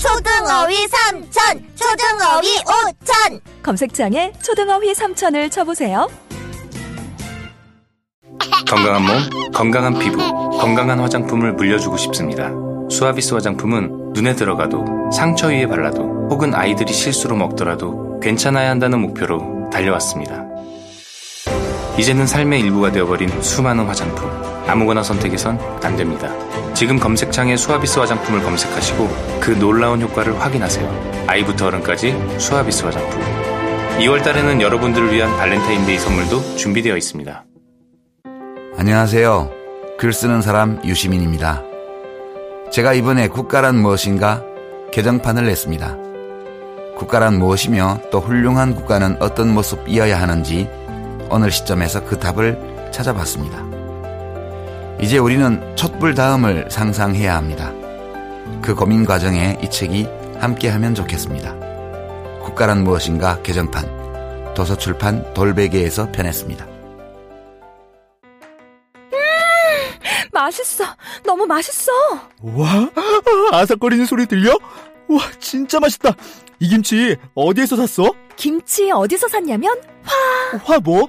초등어휘 삼천, 초등어휘 오천. 검색창에 초등어휘 3천을 쳐보세요. 건강한 몸, 건강한 피부, 건강한 화장품을 물려주고 싶습니다. 수아비스 화장품은 눈에 들어가도 상처 위에 발라도 혹은 아이들이 실수로 먹더라도 괜찮아야 한다는 목표로 달려왔습니다. 이제는 삶의 일부가 되어버린 수많은 화장품. 아무거나 선택해선 안 됩니다. 지금 검색창에 수아비스 화장품을 검색하시고 그 놀라운 효과를 확인하세요. 아이부터 어른까지 수아비스 화장품. 2월 달에는 여러분들을 위한 발렌타인데이 선물도 준비되어 있습니다. 안녕하세요. 글 쓰는 사람 유시민입니다. 제가 이번에 국가란 무엇인가 개정판을 냈습니다. 국가란 무엇이며 또 훌륭한 국가는 어떤 모습이어야 하는지 오늘 시점에서 그 답을 찾아봤습니다. 이제 우리는 촛불 다음을 상상해야 합니다. 그 고민 과정에 이 책이 함께하면 좋겠습니다. 국가란 무엇인가 개정판 도서출판 돌베개에서 편했습니다. 맛있어. 너무 맛있어. 와, 아삭거리는 소리 들려? 와, 진짜 맛있다. 이 김치 어디에서 샀어? 김치 어디서 샀냐면 화. 화 뭐?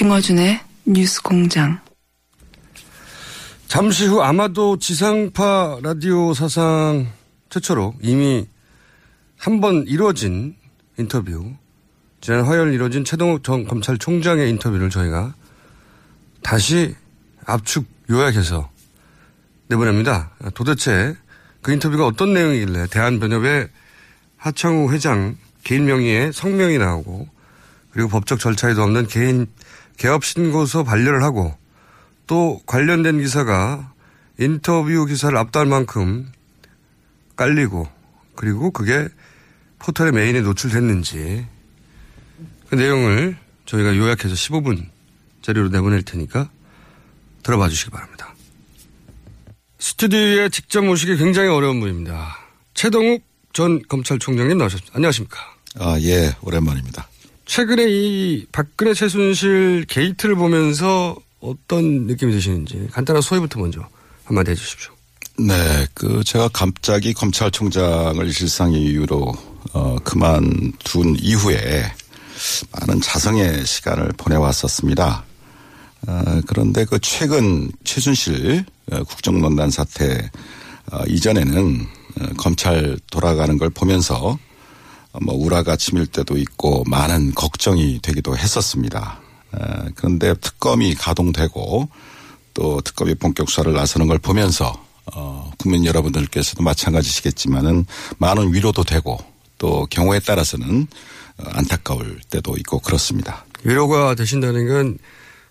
김어준의 뉴스 공장. 잠시 후 아마도 지상파 라디오 사상 최초로 이미 한 번 이루어진 인터뷰, 지난 화요일 이루어진 최동욱 전 검찰총장의 인터뷰를 저희가 다시 압축 요약해서 내보냅니다. 도대체 그 인터뷰가 어떤 내용이길래 대한변협의 하창우 회장 개인 명의의 성명이 나오고 그리고 법적 절차에도 없는 개인 개업 신고서 반려를 하고 또 관련된 기사가 인터뷰 기사를 압도할 만큼 깔리고 그리고 그게 포털의 메인에 노출됐는지 그 내용을 저희가 요약해서 15분 자료로 내보낼 테니까 들어봐 주시기 바랍니다. 스튜디오에 직접 모시기 굉장히 어려운 분입니다. 최동욱 전 검찰총장님 나오셨습니다. 안녕하십니까? 아, 예, 오랜만입니다. 최근에 이 박근혜 최순실 게이트를 보면서 어떤 느낌이 드시는지 간단한 소회부터 먼저 한마디 해주십시오. 네, 그 제가 갑자기 검찰총장을 일상 이유로 어, 그만둔 이후에 많은 자성의 시간을 보내왔었습니다. 어, 그런데 그 최근 최순실 어, 국정농단 사태 어, 이전에는 어, 검찰 돌아가는 걸 보면서 뭐 우라가 치밀 때도 있고 많은 걱정이 되기도 했었습니다. 그런데 특검이 가동되고 또 특검이 본격 수사를 나서는 걸 보면서 어, 국민 여러분들께서도 마찬가지시겠지만은 많은 위로도 되고 또 경우에 따라서는 안타까울 때도 있고 그렇습니다. 위로가 되신다는 건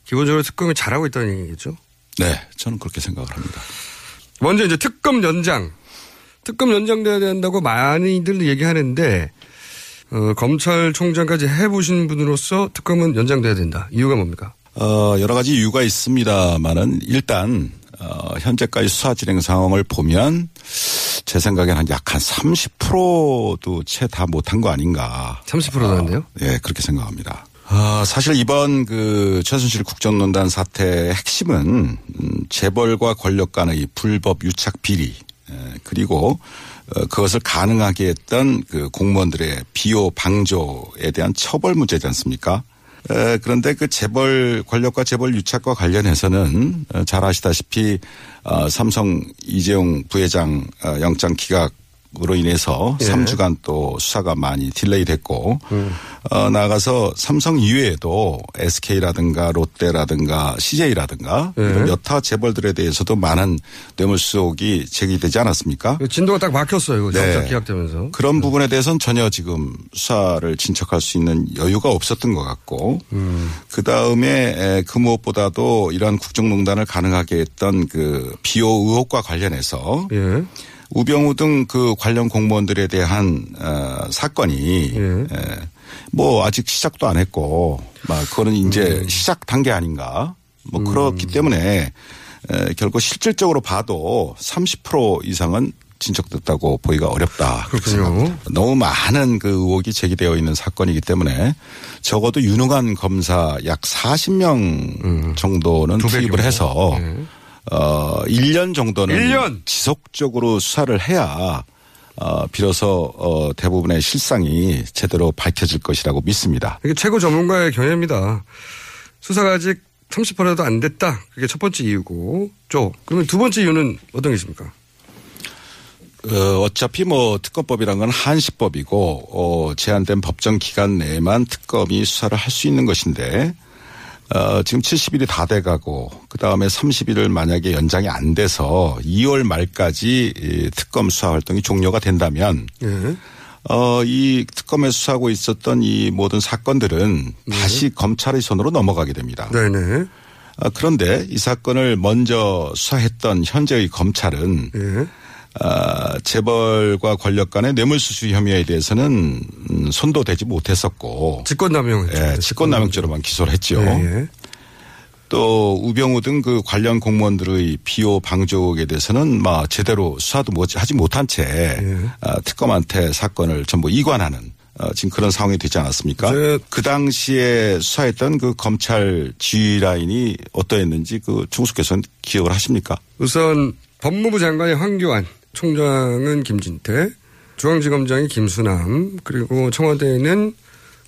기본적으로 특검이 잘하고 있다는 얘기겠죠? 네, 저는 그렇게 생각을 합니다. 먼저 이제 특검 연장, 특검 연장돼야 된다고 많이들 얘기하는데 어, 검찰총장까지 해보신 분으로서 특검은 연장돼야 된다. 이유가 뭡니까? 어, 여러 가지 이유가 있습니다만은 일단 어, 현재까지 수사 진행 상황을 보면 제 생각에는 한약 한 30%도 채 다 못한 거 아닌가. 30%나는데요? 어, 예, 그렇게 생각합니다. 아, 사실 이번 그 최순실 국정농단 사태의 핵심은 음, 재벌과 권력 간의 불법 유착 비리 그리고 어, 그것을 가능하게 했던 그 공무원들의 비호 방조에 대한 처벌 문제지 않습니까? 그런데 그 재벌 권력과 재벌 유착과 관련해서는 어, 잘 아시다시피 어, 삼성 이재용 부회장 영장 기각으로 인해서 예. 3주간 또 수사가 많이 delay 됐고 음. 어, 나가서 삼성 이외에도 SK라든가 롯데라든가 CJ라든가 예. 이런 여타 재벌들에 대해서도 많은 뇌물수 의혹이 제기되지 않았습니까? 진도가 딱 막혔어요. 네. 정작 기각되면서. 그런 부분에 대해서는 전혀 지금 수사를 진척할 수 있는 여유가 없었던 것 같고 음. 그 다음에 그 무엇보다도 이러한 국정농단을 가능하게 했던 그 비호 의혹과 관련해서 예. 우병우 등 그 관련 공무원들에 대한 어, 사건이 예. 에, 뭐 아직 시작도 안 했고 막 그거는 이제 음. 시작 단계 아닌가 뭐 그렇기 때문에 에, 결국 실질적으로 봐도 30% 이상은 진척됐다고 보기가 어렵다. 그렇군요. 너무 많은 그 의혹이 제기되어 있는 사건이기 때문에 적어도 유능한 검사 약 40명 정도는 음. 두배 투입을 정도. 해서 예. 어 1년 정도는 1년? 지속적으로 수사를 해야 어 비로소 어 대부분의 실상이 제대로 밝혀질 것이라고 믿습니다. 이게 최고 전문가의 견해입니다. 수사가 아직 30%도 안 됐다. 그게 첫 번째 이유고. 쪽. 그러면 두 번째 이유는 어떤 게 있습니까? 어, 어차피 뭐 특검법이란 건 한시법이고 어, 제한된 법정 기간 내에만 특검이 수사를 할 수 있는 것인데 어, 지금 70일이 다 돼가고 그 다음에 30일을 만약에 연장이 안 돼서 2월 말까지 이 특검 수사 활동이 종료가 된다면 예. 어, 이 특검에 수사하고 있었던 이 모든 사건들은 다시 검찰의 손으로 넘어가게 됩니다. 네네. 아, 그런데 이 사건을 먼저 수사했던 현재의 검찰은 예. 아, 재벌과 권력 간의 뇌물수수 혐의에 대해서는 음, 손도 대지 못했었고 직권남용. 예, 직권남용죄로만 기소를 했죠. 예, 예. 또 우병우 등 그 관련 공무원들의 비호 방조에 대해서는 막 제대로 수사도 못- 하지 못한 채 예. 아, 특검한테 사건을 전부 이관하는 어, 지금 그런 상황이 되지 않았습니까? 네. 그 당시에 수사했던 그 검찰 지휘 라인이 어떠했는지 그 중수께서는 기억을 하십니까? 우선 법무부 장관의 황교안, 총장은 김진태, 중앙지검장이 김수남, 그리고 청와대에는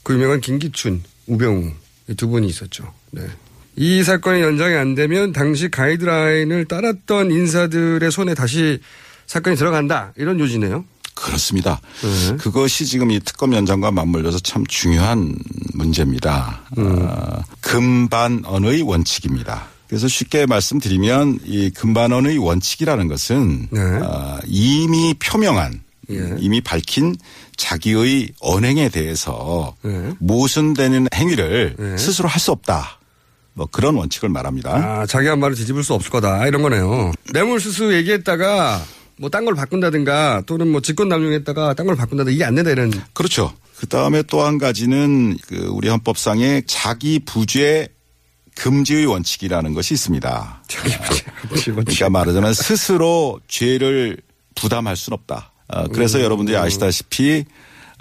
그 유명한 김기춘, 우병우 이 두 분이 있었죠. 네. 이 사건이 연장이 안 되면 당시 가이드라인을 따랐던 인사들의 손에 다시 사건이 들어간다 이런 요지네요. 그렇습니다. 그것이 지금 이 특검 연장과 맞물려서 참 중요한 문제입니다. 어, 금반언의 원칙입니다. 그래서 쉽게 말씀드리면 이 금반언의 원칙이라는 것은 어, 이미 표명한 이미 밝힌 자기의 언행에 대해서 모순되는 행위를 스스로 할 수 없다. 뭐 그런 원칙을 말합니다. 아, 자기 한 말을 뒤집을 수 없을 거다 이런 거네요. 뇌물수수 얘기했다가 뭐 딴 걸 바꾼다든가 또는 뭐 직권남용했다가 딴 걸 바꾼다든가 이게 안 된다 이런. 그렇죠. 그 다음에 또 한 가지는 그 우리 헌법상에 자기 부죄 금지의 원칙이라는 것이 있습니다. 그러니까 말하자면 스스로 죄를 부담할 수는 없다. 어, 그래서 음. 여러분들이 아시다시피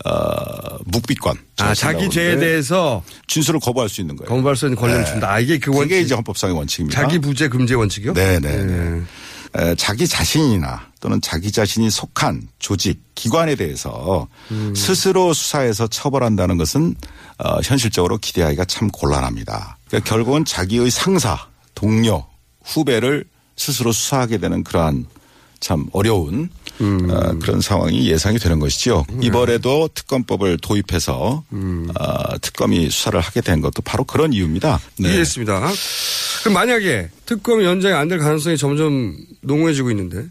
어, 묵비권. 아, 자기 죄에 대해서 진술을 거부할 수 있는 거예요. 거부할 수 있는 권리를 네. 준다. 아, 이게 그 원칙. 그게 이제 헌법상의 원칙입니다. 자기 부재 금지 원칙이요? 네네. 에, 자기 자신이나 또는 자기 자신이 속한 조직, 기관에 대해서 음. 스스로 수사해서 처벌한다는 것은 어, 현실적으로 기대하기가 참 곤란합니다. 그러니까 결국은 자기의 상사, 동료, 후배를 스스로 수사하게 되는 그러한 참 어려운 음. 어, 그런 상황이 예상이 되는 것이죠. 이번에도 특검법을 도입해서 어, 특검이 수사를 하게 된 것도 바로 그런 이유입니다. 네. 이해했습니다. 그럼 만약에 특검 연장이 안 될 가능성이 점점 농후해지고 있는데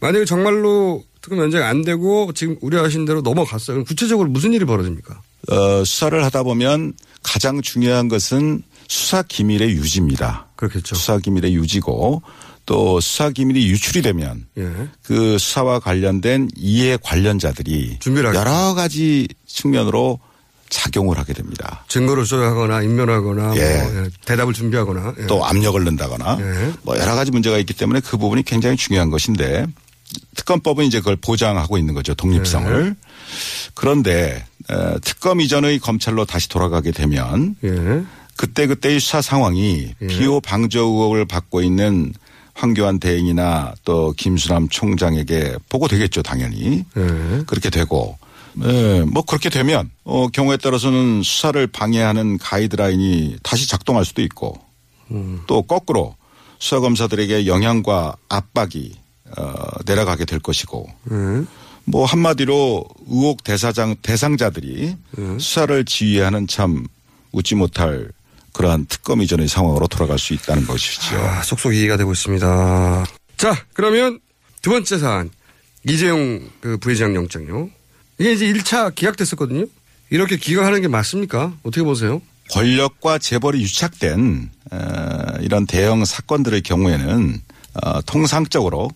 만약에 정말로 특검 연장이 안 되고 지금 우려하신 대로 넘어갔어요. 그럼 구체적으로 무슨 일이 벌어집니까? 어, 수사를 하다 보면 가장 중요한 것은 수사 기밀의 유지입니다. 그렇겠죠. 수사 기밀의 유지고 또 수사 기밀이 유출이 되면 예. 그 수사와 관련된 이해 관련자들이 여러 가지 측면으로 작용을 하게 됩니다. 증거를 조작하거나 인멸하거나 예. 뭐, 예, 대답을 준비하거나 예. 또 압력을 넣는다거나 예. 뭐 여러 가지 문제가 있기 때문에 그 부분이 굉장히 중요한 것인데 특검법은 이제 그걸 보장하고 있는 거죠 독립성을 네. 그런데 어, 특검 이전의 검찰로 다시 돌아가게 되면 예. 그때 그때의 수사 상황이 비호 방조 의혹을 받고 있는 황교안 대행이나 또 김수남 총장에게 보고되겠죠 당연히 예. 그렇게 되고 예, 뭐 그렇게 되면 어, 경우에 따라서는 수사를 방해하는 가이드라인이 다시 작동할 수도 있고 또 거꾸로 수사검사들에게 영향과 압박이 어, 내려가게 될 것이고 예. 뭐 한마디로 의혹 대사장 대상자들이 네. 수사를 지휘하는 참 웃지 못할 그러한 특검 이전의 상황으로 돌아갈 수 있다는 것이죠. 아, 속속 이해가 되고 있습니다. 자, 그러면 두 번째 사안. 이재용 그 부회장 영장요. 이게 이제 1차 기각됐었거든요. 이렇게 기각하는 게 맞습니까? 어떻게 보세요? 권력과 재벌이 유착된 어, 이런 대형 사건들의 경우에는 어, 통상적으로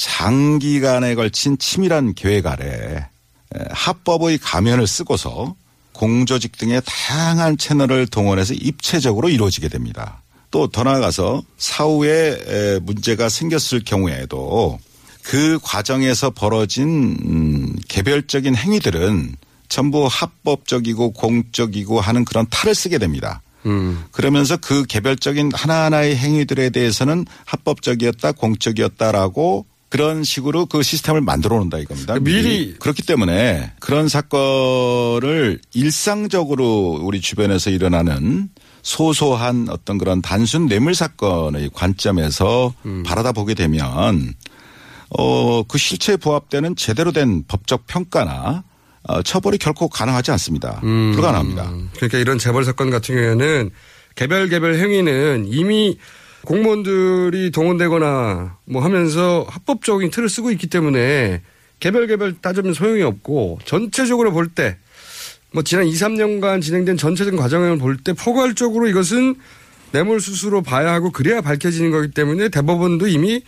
장기간에 걸친 치밀한 계획 아래 에, 합법의 가면을 쓰고서 공조직 등의 다양한 채널을 동원해서 입체적으로 이루어지게 됩니다. 또 더 나아가서 사후에 에, 문제가 생겼을 경우에도 그 과정에서 벌어진 음, 개별적인 행위들은 전부 합법적이고 공적이고 하는 그런 탈을 쓰게 됩니다. 음. 그러면서 그 개별적인 하나하나의 행위들에 대해서는 합법적이었다, 공적이었다라고 그런 식으로 그 시스템을 만들어 놓는다 이겁니다. 미리- 그렇기 때문에 그런 사건을 일상적으로 우리 주변에서 일어나는 소소한 어떤 그런 단순 뇌물 사건의 관점에서 음. 바라다 보게 되면 어, 그 실체에 부합되는 제대로 된 법적 평가나 어, 처벌이 결코 가능하지 않습니다. 음. 불가능합니다. 그러니까 이런 재벌 사건 같은 경우에는 개별 개별 행위는 이미 공무원들이 동원되거나 뭐 하면서 합법적인 틀을 쓰고 있기 때문에 개별 개별 따지면 소용이 없고 전체적으로 볼 때 뭐 지난 2, 3년간 진행된 전체적인 과정을 볼 때 포괄적으로 이것은 뇌물수수로 봐야 하고 그래야 밝혀지는 거기 때문에 대법원도 이미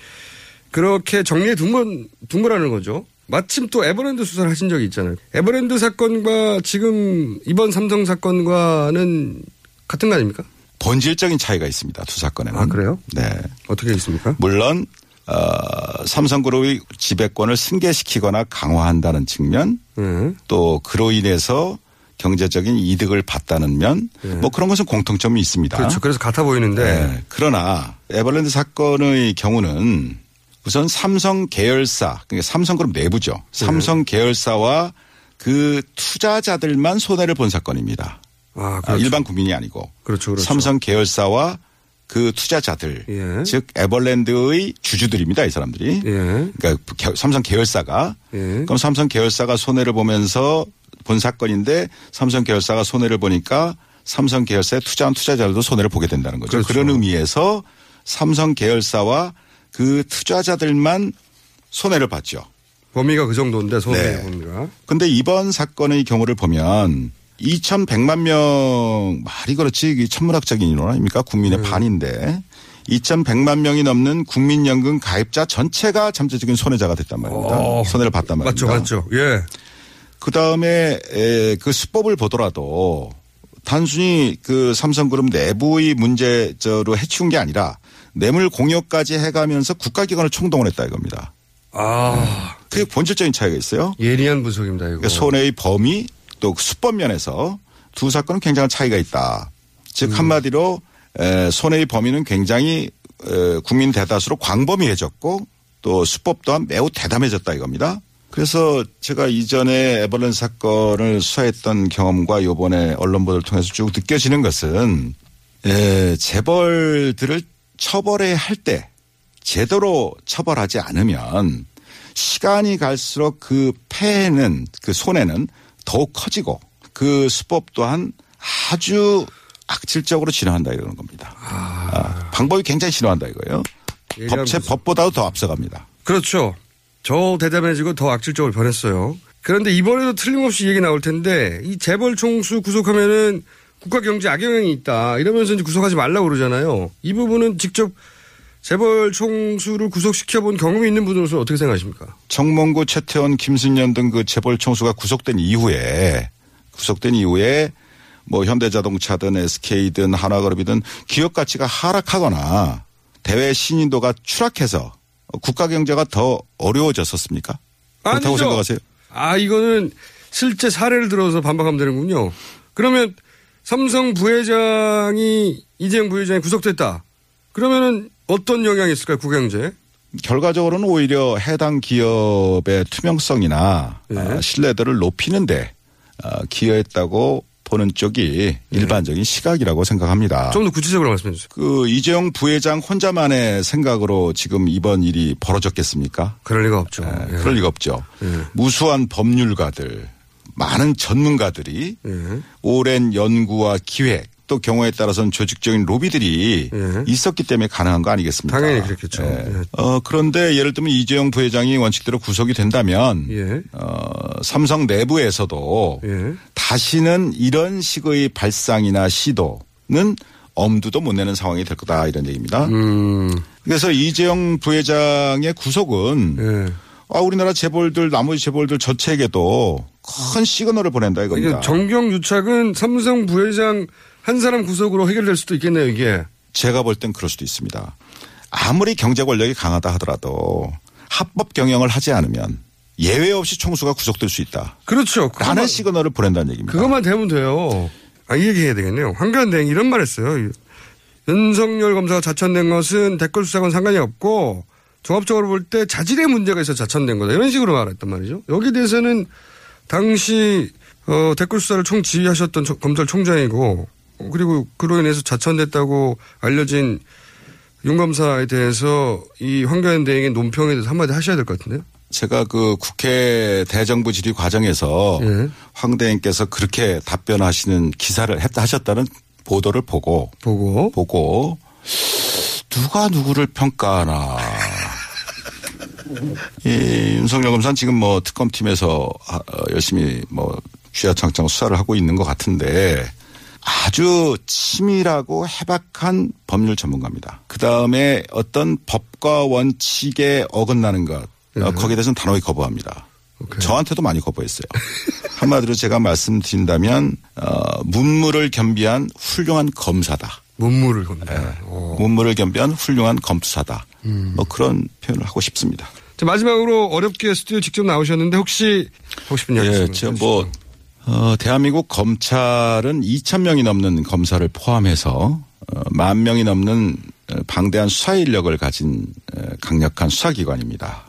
그렇게 정리해 둔, 건, 둔 거라는 거죠. 마침 또 에버랜드 수사를 하신 적이 있잖아요. 에버랜드 사건과 지금 이번 삼성 사건과는 같은 거 아닙니까? 본질적인 차이가 있습니다. 두 사건에는. 아, 그래요? 네. 어떻게 있습니까? 물론 어, 삼성그룹의 지배권을 승계시키거나 강화한다는 측면, 네. 또 그로 인해서 경제적인 이득을 봤다는 면, 뭐 그런 것은 공통점이 있습니다. 그렇죠. 그래서 같아 보이는데. 네. 그러나 에버랜드 사건의 경우는 우선 삼성 계열사, 그러니까 삼성그룹 내부죠. 네. 삼성 계열사와 그 투자자들만 손해를 본 사건입니다. 아, 아, 그렇죠. 일반 국민이 아니고 그렇죠. 그렇죠. 삼성 계열사와 그 투자자들, 예. 즉 에버랜드의 주주들입니다, 이 사람들이. 예. 그러니까 개- 삼성 계열사가 예. 그럼 삼성 계열사가 손해를 보면서 본 사건인데 삼성 계열사가 손해를 보니까 삼성 계열사에 투자한 투자자들도 손해를 보게 된다는 거죠. 그렇죠. 그런 의미에서 삼성 계열사와 그 투자자들만 손해를 봤죠. 범위가 그 정도인데 손해 네. 범위가. 근데 이번 사건의 경우를 보면 2,100만 명 말이 그렇지 천문학적인 인원 아닙니까? 국민의 네. 반인데 2,100만 명이 넘는 국민연금 가입자 전체가 잠재적인 손해자가 됐단 말입니다. 어. 손해를 봤단 말입니다. 맞죠, 맞죠. 예. 그 다음에 그 수법을 보더라도 단순히 그 삼성그룹 내부의 문제로 해치운 게 아니라 뇌물 공여까지 해가면서 국가기관을 총동원했다 이겁니다. 아. 그게 본질적인 차이가 있어요. 예리한 분석입니다, 이거. 그러니까 손해의 범위 또 수법 면에서 두 사건은 굉장한 차이가 있다. 즉 음. 한마디로 에, 손해의 범위는 굉장히 에, 국민 대다수로 광범위해졌고 또 수법 또한 매우 대담해졌다 이겁니다. 그래서 제가 이전에 에버랜드 사건을 수사했던 경험과 요번에 언론 보도를 통해서 쭉 느껴지는 것은 에, 재벌들을 처벌해야 할 때 제대로 처벌하지 않으면 시간이 갈수록 그 폐해는 그 손해는 더욱 커지고 그 수법 또한 아주 악질적으로 진화한다 이러는 겁니다. 아, 방법이 굉장히 진화한다 이거예요. 법체. 법보다도 더 앞서갑니다. 그렇죠. 저 대담해지고 더 악질적으로 변했어요. 그런데 이번에도 틀림없이 얘기 나올 텐데 이 재벌 총수 구속하면은 국가 경제 악영향이 있다 이러면서 이제 구속하지 말라고 그러잖아요. 이 부분은 직접 재벌 총수를 구속시켜 본 경험이 있는 분으로서 어떻게 생각하십니까? 정몽구, 최태원, 김순년 등그 재벌 총수가 구속된 이후에 구속된 이후에 뭐 현대자동차든 SK든 한화그룹이든 기업 가치가 하락하거나 대외 신인도가 추락해서 국가 경제가 더 어려워졌었습니까? 그렇다고 아니죠. 생각하세요? 아 이거는 실제 사례를 들어서 반박하면 되는군요. 그러면 삼성 부회장이 이재용 부회장이 구속됐다. 그러면은 어떤 영향이 있을까요 국경제? 결과적으로는 오히려 해당 기업의 투명성이나 네. 어, 신뢰도를 높이는데 어, 기여했다고 보는 쪽이 일반적인 시각이라고 생각합니다. 좀 더 구체적으로 말씀해 주세요. 그 이재용 부회장 혼자만의 생각으로 지금 이번 일이 벌어졌겠습니까? 그럴 리가 없죠. 예, 예. 그럴 리가 없죠. 예. 무수한 법률가들, 많은 전문가들이 예. 오랜 연구와 기획 또 경우에 따라서는 조직적인 로비들이 예. 있었기 때문에 가능한 거 아니겠습니까? 당연히 그렇겠죠. 예. 예. 어, 그런데 예를 들면 이재용 부회장이 원칙대로 구속이 된다면 예. 어, 삼성 내부에서도 예. 다시는 이런 식의 발상이나 시도는 엄두도 못 내는 상황이 될 거다 이런 얘기입니다. 음. 그래서 이재용 부회장의 구속은 예. 아, 우리나라 재벌들 나머지 재벌들 저체에게도 큰 시그널을 보낸다 이겁니다. 정경 유착은 삼성 부회장 한 사람 구속으로 해결될 수도 있겠네요, 이게. 제가 볼 땐 그럴 수도 있습니다. 아무리 경제 권력이 강하다 하더라도 합법 경영을 하지 않으면 예외 없이 총수가 구속될 수 있다. 그렇죠. 라는 시그널을 보낸다는 얘기입니다. 그것만 되면 돼요. 아, 이 얘기 해야 되겠네요. 황교안 이런 말 했어요. 윤석열 검사가 자천된 것은 댓글 수사건 상관이 없고 종합적으로 볼 때 자질의 문제가 있어 자천된 거다. 이런 식으로 말했단 말이죠. 여기에 대해서는 당시 어, 댓글 수사를 총 지휘하셨던 저- 검찰총장이고 어, 그리고 그로 인해서 자천됐다고 알려진 윤 검사에 대해서 이 황교안 대행의 논평에 대해서 한마디 하셔야 될 것 같은데요. 제가 그 국회 대정부 질의 과정에서 예. 황 대행께서 그렇게 답변하시는 기사를 했다 하셨다는 보도를 보고 보고 보고 누가 누구를 평가하나. 이 윤석열 검사는 지금 뭐 특검팀에서 아, 어, 열심히 뭐 쥐야창창 수사를 하고 있는 것 같은데 아주 치밀하고 해박한 법률 전문가입니다. 그 다음에 어떤 법과 원칙에 어긋나는 것, 어, 거기에 대해서는 단호히 거부합니다. 저한테도 많이 거부했어요. 한마디로 제가 말씀드린다면 어, 문물을 겸비한 훌륭한 검사다. 문물을 건다. 네. 문물을 겸비한 훌륭한 검사다. 뭐 그런 표현을 하고 싶습니다. 자, 마지막으로 어렵게 스튜디오 직접 나오셨는데 혹시 하고 싶은 이야기 예, 있으면 제가 뭐 어, 대한민국 검찰은 2천 명이 넘는 검사를 포함해서 어, 만 명이 넘는 어, 방대한 수사 인력을 가진 어, 강력한 수사기관입니다.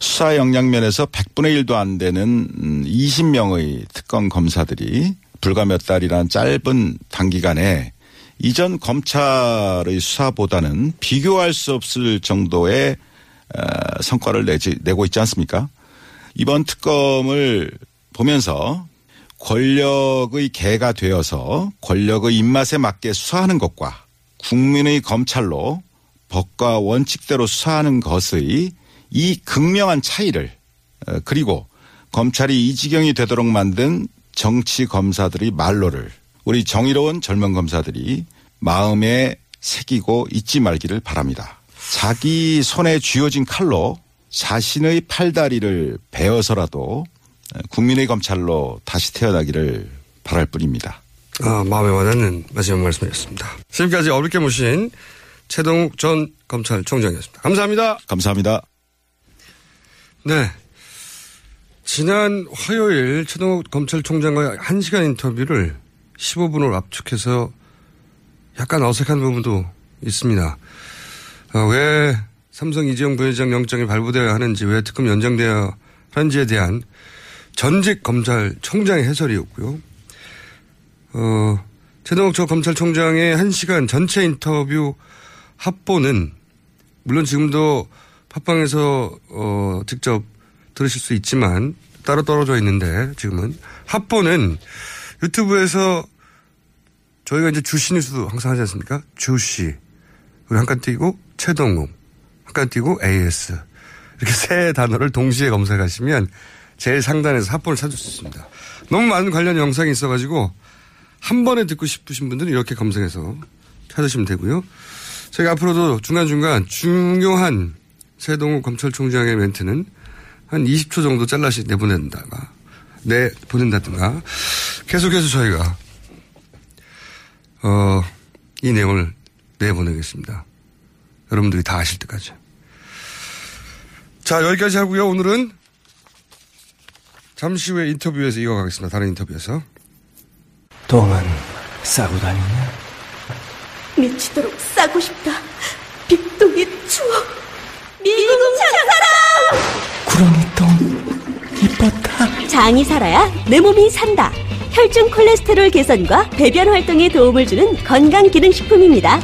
수사 역량 면에서 100분의 1도 안 되는 음, 20명의 특검 검사들이 불과 몇 달이란 짧은 단기간에 이전 검찰의 수사보다는 비교할 수 없을 정도의 어, 성과를 내지, 내고 있지 않습니까? 이번 특검을 보면서 권력의 개가 되어서 권력의 입맛에 맞게 수사하는 것과 국민의 검찰로 법과 원칙대로 수사하는 것의 이 극명한 차이를 어, 그리고 검찰이 이 지경이 되도록 만든 정치 검사들의 말로를 우리 정의로운 젊은 검사들이 마음에 새기고 잊지 말기를 바랍니다. 자기 손에 쥐어진 칼로 자신의 팔다리를 베어서라도 국민의 검찰로 다시 태어나기를 바랄 뿐입니다. 아, 마음에 와닿는 마지막 말씀이었습니다. 지금까지 어렵게 모신 최동욱 전 검찰총장이었습니다. 감사합니다. 감사합니다. 네. 지난 화요일 최동욱 검찰총장과의 1시간 인터뷰를 15분으로 압축해서 약간 어색한 부분도 있습니다. 어, 왜 삼성 이재용 부회장 영장이 발부되어야 하는지, 왜 특검 연장되어야 하는지에 대한 전직 검찰총장의 해설이었고요. 어, 최동욱 저 검찰총장의 1시간 전체 인터뷰 합보는 물론 지금도 팟빵에서 어, 직접 들으실 수 있지만 따로 떨어져 있는데 지금은 합보는 유튜브에서 저희가 이제 주신뉴스도 항상 하지 않습니까? 주시 그리고 한칸 띄고 최동욱 한칸 띄고 AS 이렇게 세 단어를 동시에 검색하시면 제일 상단에서 합본을 찾을 수 있습니다. 너무 많은 관련 영상이 있어가지고 한 번에 듣고 싶으신 분들은 이렇게 검색해서 찾으시면 되고요. 저희가 앞으로도 중간중간 중요한 세동욱 검찰총장의 멘트는 한 20초 정도 잘라시 내보낸다가, 내, 보낸다든가, 계속해서 저희가, 어, 이 내용을 내보내겠습니다. 여러분들이 다 아실 때까지. 자, 여기까지 하고요. 오늘은 잠시 후에 인터뷰에서 이어가겠습니다. 다른 인터뷰에서. 똥은 싸고 다니냐? 미치도록 싸고 싶다. 빅동의 추억. 미국 장사랑! 구렁이 똥 이뻤다. 장이 살아야 내 몸이 산다. 혈중 콜레스테롤 개선과 배변 활동에 도움을 주는 건강 기능 식품입니다.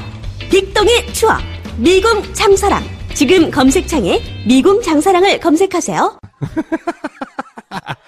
빅동의 추억, 미궁 장사랑. 지금 검색창에 미궁 장사랑을 검색하세요.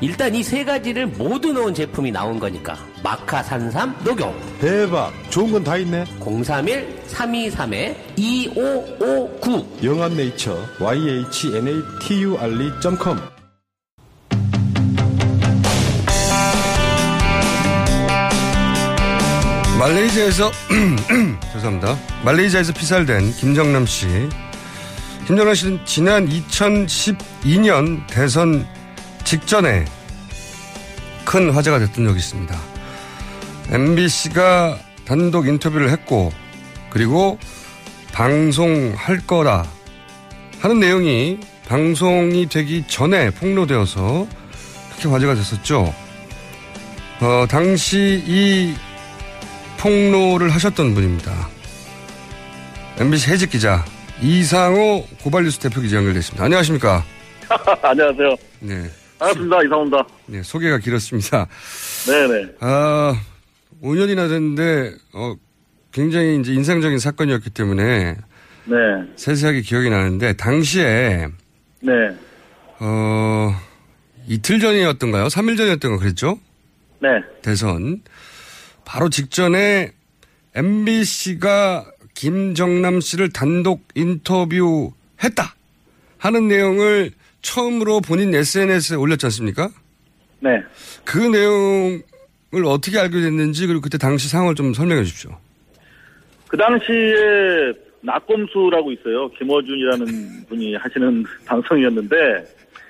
일단 이 세 가지를 모두 넣은 제품이 나온 거니까. 마카 산삼 녹용. 대박. 좋은 건 다 있네. 031-323-2559 영한네이처 yhnatuRE.com 말레이시아에서 죄송합니다. 말레이시아에서 피살된 김정남 씨. 김정남 씨는 지난 2012년 대선 직전에 큰 화제가 됐던 적이 있습니다. MBC가 단독 인터뷰를 했고 그리고 방송할 거다 하는 내용이 방송이 되기 전에 폭로되어서 그렇게 화제가 됐었죠. 어, 당시 이 폭로를 하셨던 분입니다. MBC 해직 기자 이상호 고발뉴스 대표 기자 연결됐습니다. 안녕하십니까? 안녕하세요. 네. 반갑습니다. 이상호입니다. 네, 소개가 길었습니다. 네네. 아, 5년이나 됐는데, 어, 굉장히 이제 인상적인 사건이었기 때문에 네. 세세하게 기억이 나는데, 당시에, 네. 어, 이틀 전이었던가요? 3일 전이었던가 그랬죠? 네. 대선. 바로 직전에 MBC가 김정남 씨를 단독 인터뷰했다 하는 내용을 처음으로 본인 SNS에 올렸지 않습니까? 네. 그 내용을 어떻게 알게 됐는지 그리고 그때 당시 상황을 좀 설명해 주십시오. 그 당시에 낙검수라고 있어요. 김어준이라는 분이 하시는 방송이었는데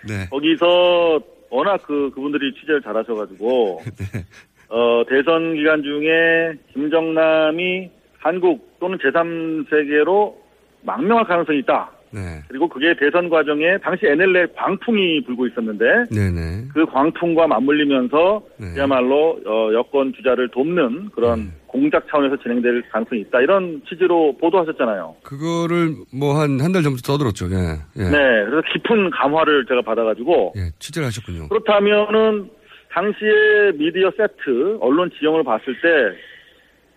네. 거기서 워낙 그 그분들이 취재를 잘하셔가지고 어, 대선 기간 중에 김정남이 한국 또는 제3세계로 망명할 가능성이 있다. 네. 그리고 그게 대선 과정에 당시 NLL 광풍이 불고 있었는데 네네. 그 광풍과 맞물리면서 그야말로 어, 여권 주자를 돕는 그런 공작 차원에서 진행될 가능성이 있다. 이런 취지로 보도하셨잖아요. 그거를 뭐 한 한 달 전부터 떠들었죠. 예. 예. 네. 그래서 깊은 감화를 제가 받아가지고 예, 취재를 하셨군요. 그렇다면은 당시에 미디어 세트 언론 지형을 봤을 때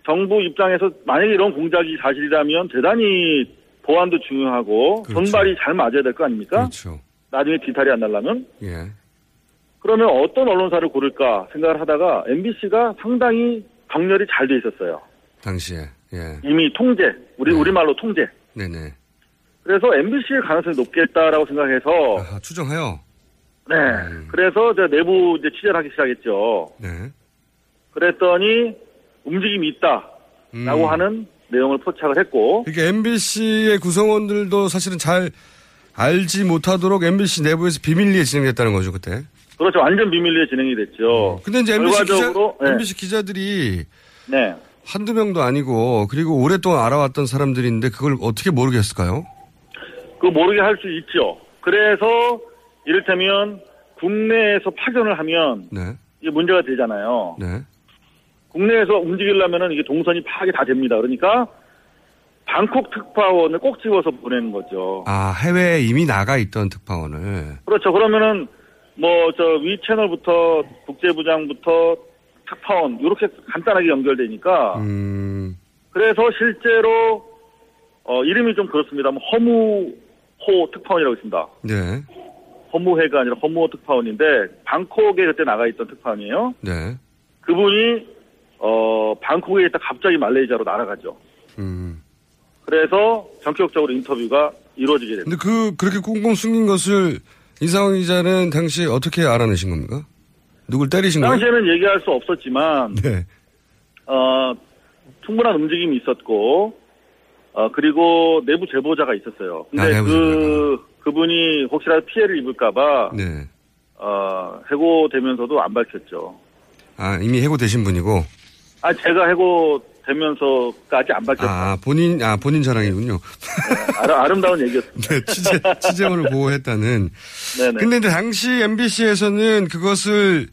정부 입장에서 만약에 이런 공작이 사실이라면 대단히 보안도 중요하고 손발이 잘 맞아야 될 거 아닙니까? 그렇죠. 나중에 뒤탈이 안 날라면 예. 그러면 어떤 언론사를 고를까 생각을 하다가 MBC가 상당히 정렬이 잘 돼 있었어요. 당시에. 예. 이미 통제, 우리 우리 말로 통제. 네네. 그래서 MBC의 가능성이 높겠다라고 생각해서 아, 추정해요. 네. 그래서 제가 내부 이제 취재를 하기 시작했죠. 네. 그랬더니 움직임이 있다라고 음. 하는 내용을 포착을 했고 이게 MBC의 구성원들도 사실은 잘 알지 못하도록 MBC 내부에서 비밀리에 진행됐다는 거죠, 그때. 그렇죠. 완전 비밀리에 진행이 됐죠. 근데 이제 MBC, 기자, 결과적으로 네. MBC 기자들이 네. 한두 명도 아니고 그리고 오랫동안 알아왔던 사람들인데 그걸 어떻게 모르겠을까요? 그 모르게 할 수 있죠. 그래서 이를테면 국내에서 파견을 하면 네. 이게 문제가 되잖아요. 네. 국내에서 움직이려면은 이게 동선이 파악이 다 됩니다. 그러니까 방콕 특파원을 꼭 집어서 보내는 거죠. 아, 해외에 이미 나가 있던 특파원을. 그렇죠. 그러면은 뭐 저 위 채널부터 국제부장부터 특파원 이렇게 간단하게 연결되니까 음, 그래서 실제로 어 이름이 좀 그렇습니다. 뭐 허무호 특파원이라고 있습니다. 네. 허무회가 아니라 허무호 특파원인데 방콕에 그때 나가 있던 특파원이에요. 네. 그분이 어 방콕에 있다 갑자기 말레이시아로 날아가죠. 음. 그래서 전격적으로 인터뷰가 이루어지게 됩니다. 근데 그, 그렇게 꽁꽁 숨긴 것을 이상원 기자는 당시에 어떻게 알아내신 겁니까? 누굴 때리신 거예요? 당시에는 얘기할 수 없었지만 네. 어, 충분한 움직임이 있었고 어, 그리고 내부 제보자가 있었어요. 근데 아, 그 그분이 혹시라도 피해를 입을까봐 네. 어, 해고되면서도 안 밝혔죠. 아, 이미 해고되신 분이고. 아 제가 해고 되면서까지 안 밝혔다. 아, 본인, 아, 본인 자랑이군요. 아, 아름 다운 얘기였습니다. 네, 취재, 취재원을 보호했다는. 네네. 근데 이제 당시 MBC에서는 그것을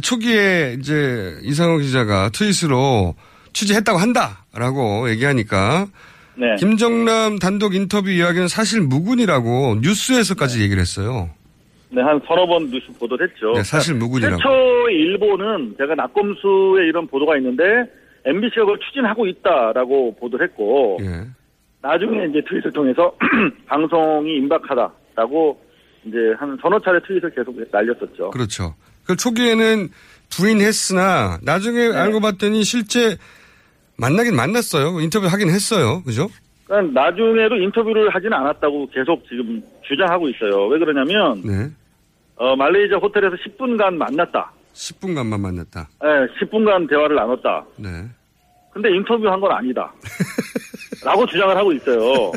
초기에 이제 이상호 기자가 트윗으로 취재했다고 한다라고 얘기하니까 네. 김정남 단독 인터뷰 이야기는 사실 무근이라고 뉴스에서까지 얘기를 했어요. 네, 한 서너 번 뉴스 보도를 했죠. 네, 사실 무근이라고. 최초의 일보는 제가 낙검수의 이런 보도가 있는데 MBC가 그걸 추진하고 있다라고 보도를 했고 예. 나중에 이제 트윗을 통해서 방송이 임박하다라고 이제 한 서너 차례 트윗을 계속 날렸었죠. 그렇죠. 그 초기에는 부인했으나 나중에 네. 알고 봤더니 실제 만나긴 만났어요. 인터뷰 하긴 했어요. 그죠? 그러니까 나중에도 인터뷰를 하지는 않았다고 계속 지금 주장하고 있어요. 왜 그러냐면 네. 어, 말레이시아 호텔에서 10분간 만났다. 10분간만 만났다. 네, 10분간 대화를 나눴다. 네. 근데 인터뷰한 건 아니다. 라고 주장을 하고 있어요.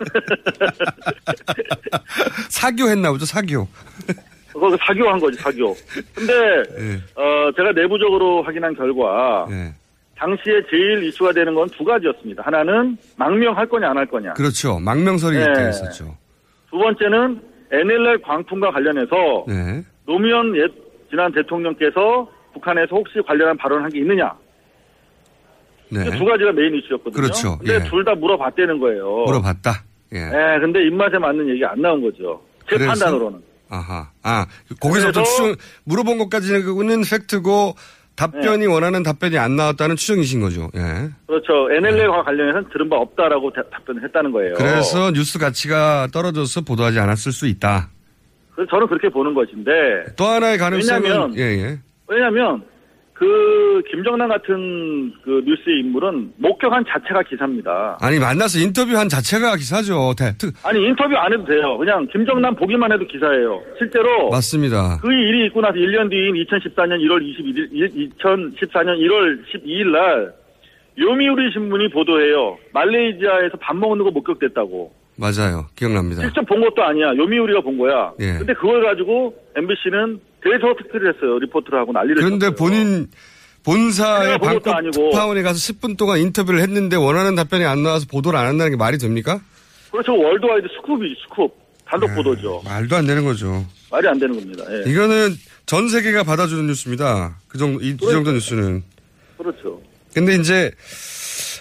사교했나 보죠, 사교. 그거 사교한 거지, 사교. 근데, 예. 어, 제가 내부적으로 확인한 결과, 네. 당시에 제일 이슈가 되는 건 두 가지였습니다. 하나는 망명할 거냐, 안 할 거냐. 그렇죠. 망명설이 네. 있다 했었죠. 두 번째는 NLL 광풍과 관련해서 네. 노무현 옛, 지난 대통령께서 북한에서 혹시 관련한 발언을 한게 있느냐. 네. 이두 가지가 메인 이슈였거든요. 그렇죠. 근데 예. 둘다 물어봤다는 거예요. 물어봤다. 예. 예, 근데 입맛에 맞는 얘기 안 나온 거죠. 제 그래서? 판단으로는. 아하. 아, 거기서부터 추정, 물어본 것까지는 팩트고 답변이 원하는 답변이 안 나왔다는 추정이신 거죠. 예. 그렇죠. NLL과 관련해서는 들은 바 없다라고 대- 답변을 했다는 거예요. 그래서 뉴스 가치가 떨어져서 보도하지 않았을 수 있다. 저는 그렇게 보는 것인데. 또 하나의 가능성은 왜냐면- 예, 예. 왜냐하면 그 김정남 같은 그 뉴스의 인물은 목격한 자체가 기사입니다. 아니 만나서 인터뷰한 자체가 기사죠. 대, 특, 아니 인터뷰 안 해도 돼요. 그냥 김정남 보기만 해도 기사예요. 실제로 맞습니다. 그 일이 있고 나서 1년 뒤인 2014년 1월 21일, 2014년 1월 12일 날 요미우리 신문이 보도해요. 말레이시아에서 밥 먹는 거 목격됐다고. 맞아요. 기억납니다. 직접 본 것도 아니야. 요미우리가 본 거야. 예. 근데 그걸 가지고 MBC는 대서 특필을 했어요. 리포트를 하고 난리를 그런데 쳤어요. 본인 본사의 방콕. 특파원에 가서 10분 동안 인터뷰를 했는데 원하는 답변이 안 나와서 보도를 안 한다는 게 말이 됩니까? 그렇죠. worldwide scoop이지, scoop. 단독 보도죠. 말도 안 되는 거죠. 말이 안 되는 겁니다. 예. 이거는 전 세계가 받아주는 뉴스입니다. 그 정도, 이, 이 정도 뉴스는. 그렇죠. 근데 이제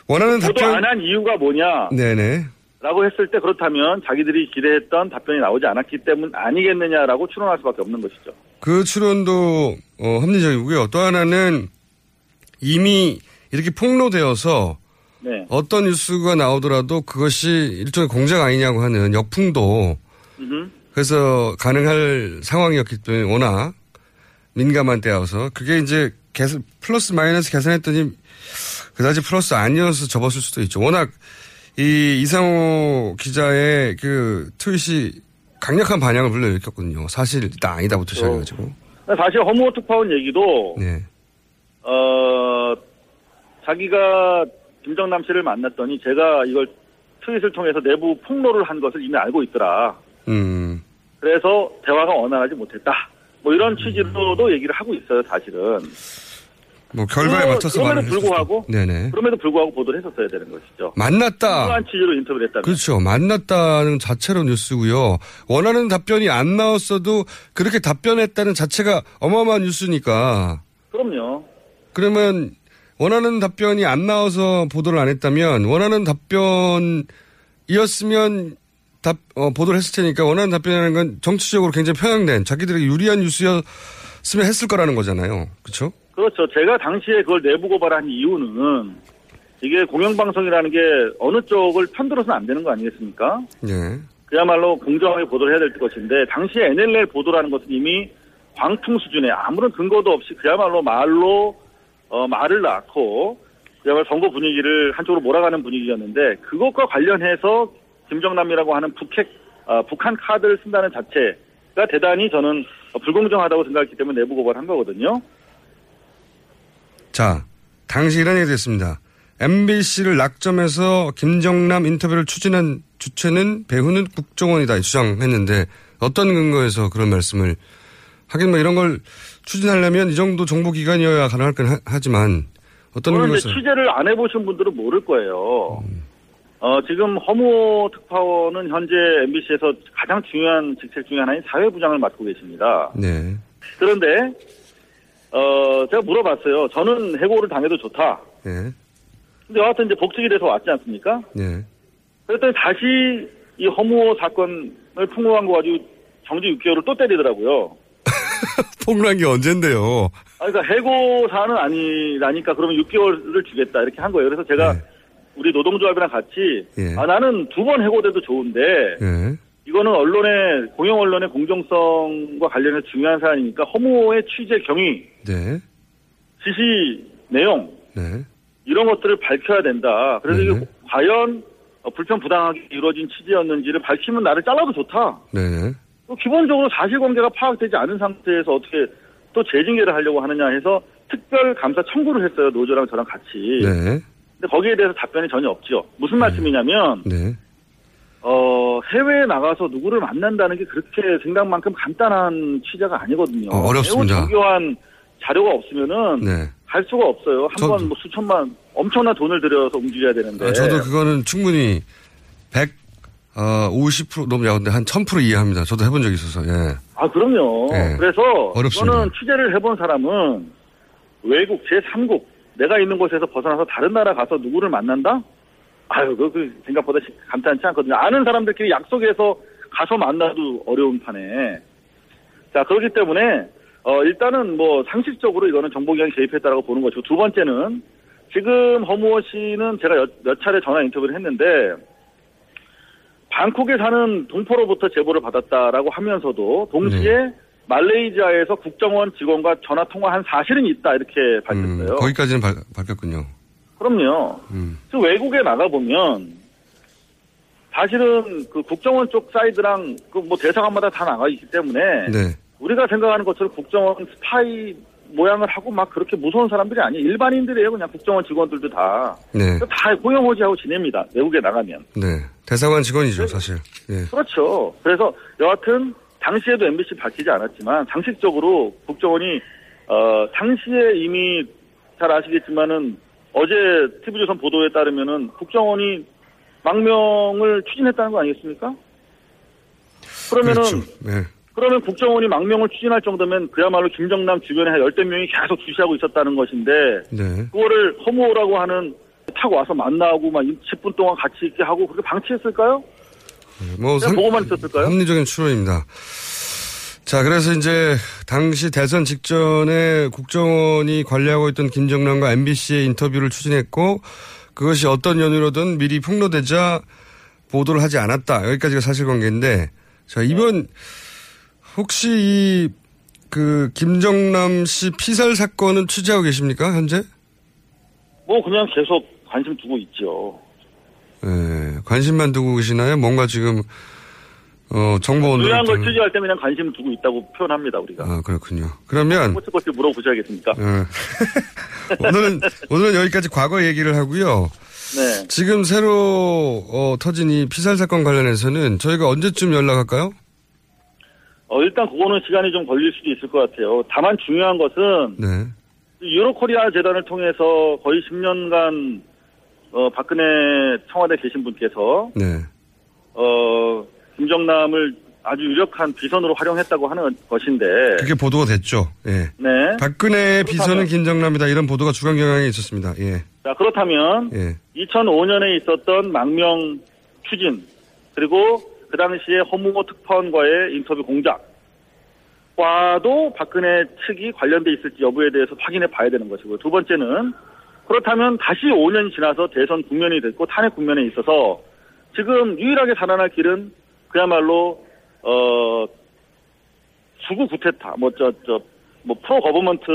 원하는 보도 답변. 안 한 이유가 뭐냐? 네네. 라고 했을 때 그렇다면 자기들이 기대했던 답변이 나오지 않았기 때문 아니겠느냐라고 추론할 수밖에 없는 것이죠. 그 추론도 어, 합리적이고요. 또 하나는 이미 이렇게 폭로되어서 네. 어떤 뉴스가 나오더라도 그것이 일종의 공작 아니냐고 하는 역풍도 음흠. 그래서 가능할 상황이었기 때문에 워낙 민감한 때여서 그게 이제 계속 플러스 마이너스 계산했더니 그다지 플러스 아니어서 접었을 수도 있죠. 워낙 이 이상호 기자의 그 트윗이 강력한 반향을 불러일으켰거든요. 사실이다 아니다부터 시작해가지고. 사실 허무호 특파원 얘기도 네. 어 자기가 김정남 씨를 만났더니 제가 이걸 트윗을 통해서 내부 폭로를 한 것을 이미 알고 있더라. 음. 그래서 대화가 원활하지 못했다. 뭐 이런 취지로도 얘기를 하고 있어요, 사실은. 뭐 결과에 그러- 맞춰서 그럼에도 불구하고 네네. 그럼에도 불구하고 보도를 했었어야 되는 것이죠. 만났다. 그러한 취지로 인터뷰를 했다면. 그렇죠. 만났다는 자체로 뉴스고요. 원하는 답변이 안 나왔어도 그렇게 답변했다는 자체가 어마어마한 뉴스니까. 그럼요. 그러면 원하는 답변이 안 나와서 보도를 안 했다면 원하는 답변이었으면 답, 어, 보도를 했을 테니까 원하는 답변이라는 건 정치적으로 굉장히 편향된 자기들에게 유리한 뉴스였으면 했을 거라는 거잖아요. 그렇죠? 그렇죠. 제가 당시에 그걸 내부 고발한 이유는 이게 공영방송이라는 게 어느 쪽을 편들어서는 안 되는 거 아니겠습니까? 네. 그야말로 공정하게 보도를 해야 될 것인데 당시에 NLL 보도라는 것은 이미 광풍 수준의 아무런 근거도 없이 그야말로 말로 어, 말을 낳고 그야말로 선거 분위기를 한쪽으로 몰아가는 분위기였는데 그것과 관련해서 김정남이라고 하는 북핵 어, 북한 카드를 쓴다는 자체가 대단히 저는 불공정하다고 생각했기 때문에 내부 고발한 거거든요. 자, 당시 이런 얘기 됐습니다. MBC를 낙점해서 김정남 인터뷰를 추진한 주체는 배후는 국정원이다 주장했는데 어떤 근거에서 그런 말씀을 하긴 뭐 이런 걸 추진하려면 이 정도 정보기관이어야 가능할 건 하- 하지만 어떤 이제 있어요? 취재를 안 해보신 분들은 모를 거예요. 어, 지금 허무호 특파원은 현재 MBC에서 가장 중요한 직책 중에 하나인 사회부장을 맡고 계십니다. 네. 그런데 어, 제가 물어봤어요. 저는 해고를 당해도 좋다. 네. 근데 여하튼 이제 복직이 돼서 왔지 않습니까? 네. 그랬더니 다시 이 허무호 사건을 폭로한 거 가지고 정지 6개월을 또 때리더라고요. 폭로한 게 언젠데요. 아, 그러니까 해고 사안은 아니라니까 그러면 6개월을 주겠다 이렇게 한 거예요. 그래서 제가 우리 노동조합이랑 같이 예. 아 나는 두 번 해고돼도 좋은데 예. 이거는 언론의 공영 언론의 공정성과 관련해서 중요한 사안이니까 허무의 취재 경위, 네. 지시 내용 네. 이런 것들을 밝혀야 된다. 그래서 이게 과연 어, 불편 부당하게 이루어진 취재였는지를 밝히면 나를 잘라도 좋다. 네. 또 기본적으로 사실관계가 파악되지 않은 상태에서 어떻게 또 재징계를 하려고 하느냐 해서 특별 감사 청구를 했어요. 노조랑 저랑 같이. 네. 근데 거기에 대해서 답변이 전혀 없죠. 무슨 말씀이냐면 네. 어, 해외에 나가서 누구를 만난다는 게 그렇게 생각만큼 간단한 취재가 아니거든요. 어, 어렵습니다. 매우 정교한 자료가 없으면 네. 갈 수가 없어요. 한 저- 번뭐 수천만 엄청난 돈을 들여서 움직여야 되는데. 아, 저도 그거는 충분히 100, 어, 50% 너무 야근데 한 1000% 이해합니다. 저도 해본 적이 있어서, 예. 아, 그럼요. 네. 그래서 어렵습니다. 저는 취재를 해본 사람은 외국 제3국 내가 있는 곳에서 벗어나서 다른 나라 가서 누구를 만난다? 아유, 그, 그 생각보다 시- 간단치 않거든요. 아는 사람들끼리 약속해서 가서 만나도 어려운 판에. 자, 그렇기 때문에 어, 일단은 뭐 상식적으로 이거는 정보기관이 개입했다라고 보는 것이고 두 번째는 지금 허무호 씨는 제가 여- 몇 차례 전화 인터뷰를 했는데 방콕에 사는 동포로부터 제보를 받았다라고 하면서도 동시에 말레이시아에서 국정원 직원과 전화 통화한 사실은 있다 이렇게 밝혔어요. 음, 거기까지는 발, 밝혔군요. 그럼요. 음. 그 외국에 나가 보면 사실은 그 국정원 쪽 사이드랑 그 뭐 대사관마다 다 나가 있기 때문에 네. 우리가 생각하는 것처럼 국정원 스파이 모양을 하고 막 그렇게 무서운 사람들이 아니에요. 일반인들이에요. 그냥 국정원 직원들도 다. 네. 다 호영호지하고 지냅니다. 외국에 나가면. 네. 대사관 직원이죠, 사실. 예. 그렇죠. 그래서 여하튼 당시에도 MBC 밝히지 않았지만 상식적으로 국정원이 어 당시에 이미 잘 아시겠지만은 어제 TV조선 보도에 따르면은 국정원이 망명을 추진했다는 거 아니겠습니까? 그러면은 그렇죠. 네. 그러면 국정원이 망명을 추진할 정도면 그야말로 김정남 주변에 한 열댓 명이 계속 주시하고 있었다는 것인데 네. 그거를 허무라고 하는 타고 와서 만나고 막 10분 동안 같이 있게 하고 그렇게 방치했을까요? 뭐 그냥 보고만 있었을까요? 합리적인 추론입니다. 자, 그래서 이제 당시 대선 직전에 국정원이 관리하고 있던 김정남과 MBC의 인터뷰를 추진했고 그것이 어떤 연유로든 미리 폭로되자 보도를 하지 않았다. 여기까지가 사실관계인데 자, 이번 혹시 이 그 김정남 씨 피살 사건은 취재하고 계십니까? 현재? 뭐 그냥 계속 관심 두고 있죠. 예, 관심만 두고 계시나요? 뭔가 지금 어, 정보 온도 중요한 걸 취재할 때 그냥 관심 두고 있다고 표현합니다 우리가. 아, 그렇군요. 그러면 꼬치꼬치 물어보셔야겠습니까? 어, 오늘은 오늘은 여기까지 과거 얘기를 하고요. 네. 지금 새로 어, 터진 이 피살 사건 관련해서는 저희가 언제쯤 연락할까요? 어, 일단 그거는 시간이 좀 걸릴 수도 있을 것 같아요. 다만 중요한 것은 네. 유로코리아 재단을 통해서 거의 10년간 어, 박근혜 청와대 계신 분께서 네. 어, 김정남을 아주 유력한 비선으로 활용했다고 하는 것인데 그게 보도가 됐죠. 예. 네. 박근혜의 비서는 김정남이다 이런 보도가 주간 경향에 있었습니다. 예. 자, 그렇다면 예. 2005년에 있었던 망명 추진 그리고 그 당시에 허무호 특파원과의 인터뷰 공작과도 박근혜 측이 관련돼 있을지 여부에 대해서 확인해 봐야 되는 것이고요. 두 번째는 그렇다면 다시 5년이 지나서 대선 국면이 됐고 탄핵 국면에 있어서 지금 유일하게 살아날 길은 그야말로 어 수구 구테타 뭐저저뭐 pro government